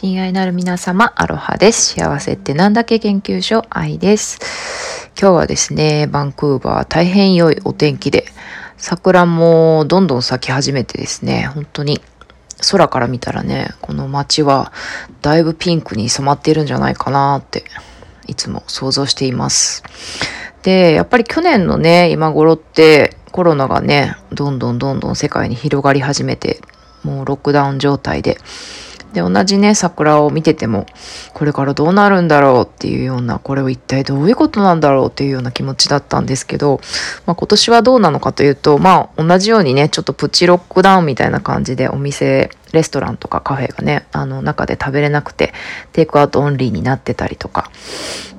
親愛なる皆様、アロハです。幸せってなんだっけ研究所、愛です。今日はですね、バンクーバー大変良いお天気で、桜もどんどん咲き始めてですね、本当に空から見たらね、この街はだいぶピンクに染まっているんじゃないかなって、いつも想像しています。で、やっぱり去年のね、今頃ってコロナがね、どんどんどんどん世界に広がり始めて、もうロックダウン状態で、で、同じね、桜を見てても、これからどうなるんだろうっていうような、これは一体どういうことなんだろうっていうような気持ちだったんですけど、まあ、今年はどうなのかというと、まあ同じようにね、ちょっとプチロックダウンみたいな感じでお店、レストランとかカフェがね、あの中で食べれなくて、テイクアウトオンリーになってたりとか、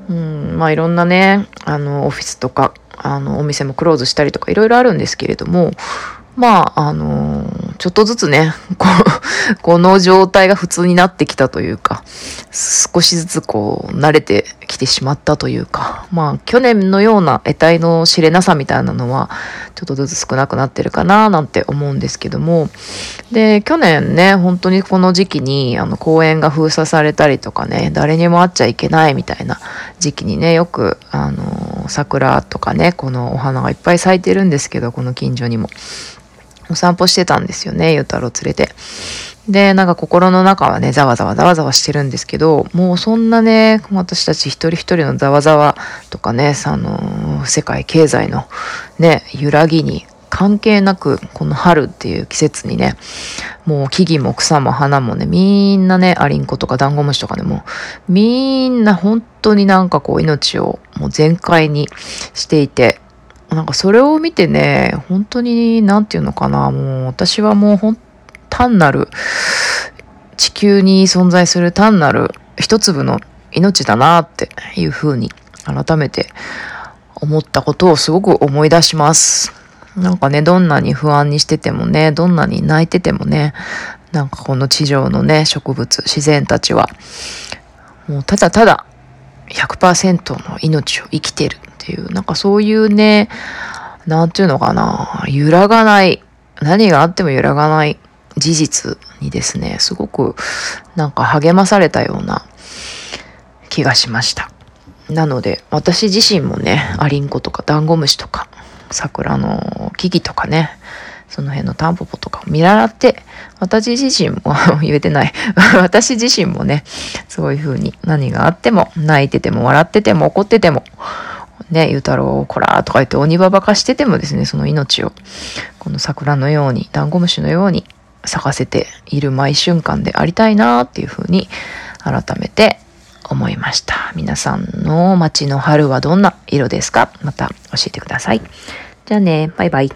うん、まあいろんなね、あのオフィスとか、あのお店もクローズしたりとかいろいろあるんですけれども、まあ、あの、ちょっとずつね、こ この状態が普通になってきたというか、少しずつこう、慣れてきてしまったというか、まあ、去年のような得体の知れなさみたいなのは、ちょっとずつ少なくなってるかな、なんて思うんですけども、で、去年ね、本当にこの時期に、あの、公園が封鎖されたりとかね、誰にも会っちゃいけないみたいな時期にね、よく、あの、桜とかね、このお花がいっぱい咲いてるんですけど、この近所にも。お散歩してたんですよね、ゆうたろう連れて。で、なんか心の中はね、ざわざわざわざわしてるんですけど、もうそんなね、私たち一人一人のざわざわとかね、あの、世界経済のね、揺らぎに関係なく、この春っていう季節にね、もう木々も草も花もね、みんなね、アリンコとかダンゴムシとかね、も、みんな本当になんかこう命をもう全開にしていて、なんかそれを見てね、本当に、なんていうのかな、もう私はもうほん、単なる、地球に存在する単なる一粒の命だなっていうふうに改めて思ったことをすごく思い出します。なんかね、どんなに不安にしててもね、どんなに泣いててもね、なんかこの地上のね、植物、自然たちは、もうただただ100%の命を生きてるっていう、なんかそういうね、なんていうのかな、揺らがない、何があっても揺らがない事実にですね、すごくなんか励まされたような気がしました。なので、私自身もね、アリンコとかダンゴムシとか、桜の木々とかね、その辺のタンポポとかを見習って、私自身も 言えてない 私自身もね、そういう風に何があっても、泣いてても笑ってても怒ってても、ね、ゆうたろう、こらーとか言って鬼ばばかしててもですね、その命を、この桜のように、ダンゴムシのように咲かせている毎瞬間でありたいなっていうふうに改めて思いました。皆さんの街の春はどんな色ですか？また教えてください。じゃあね、バイバイ。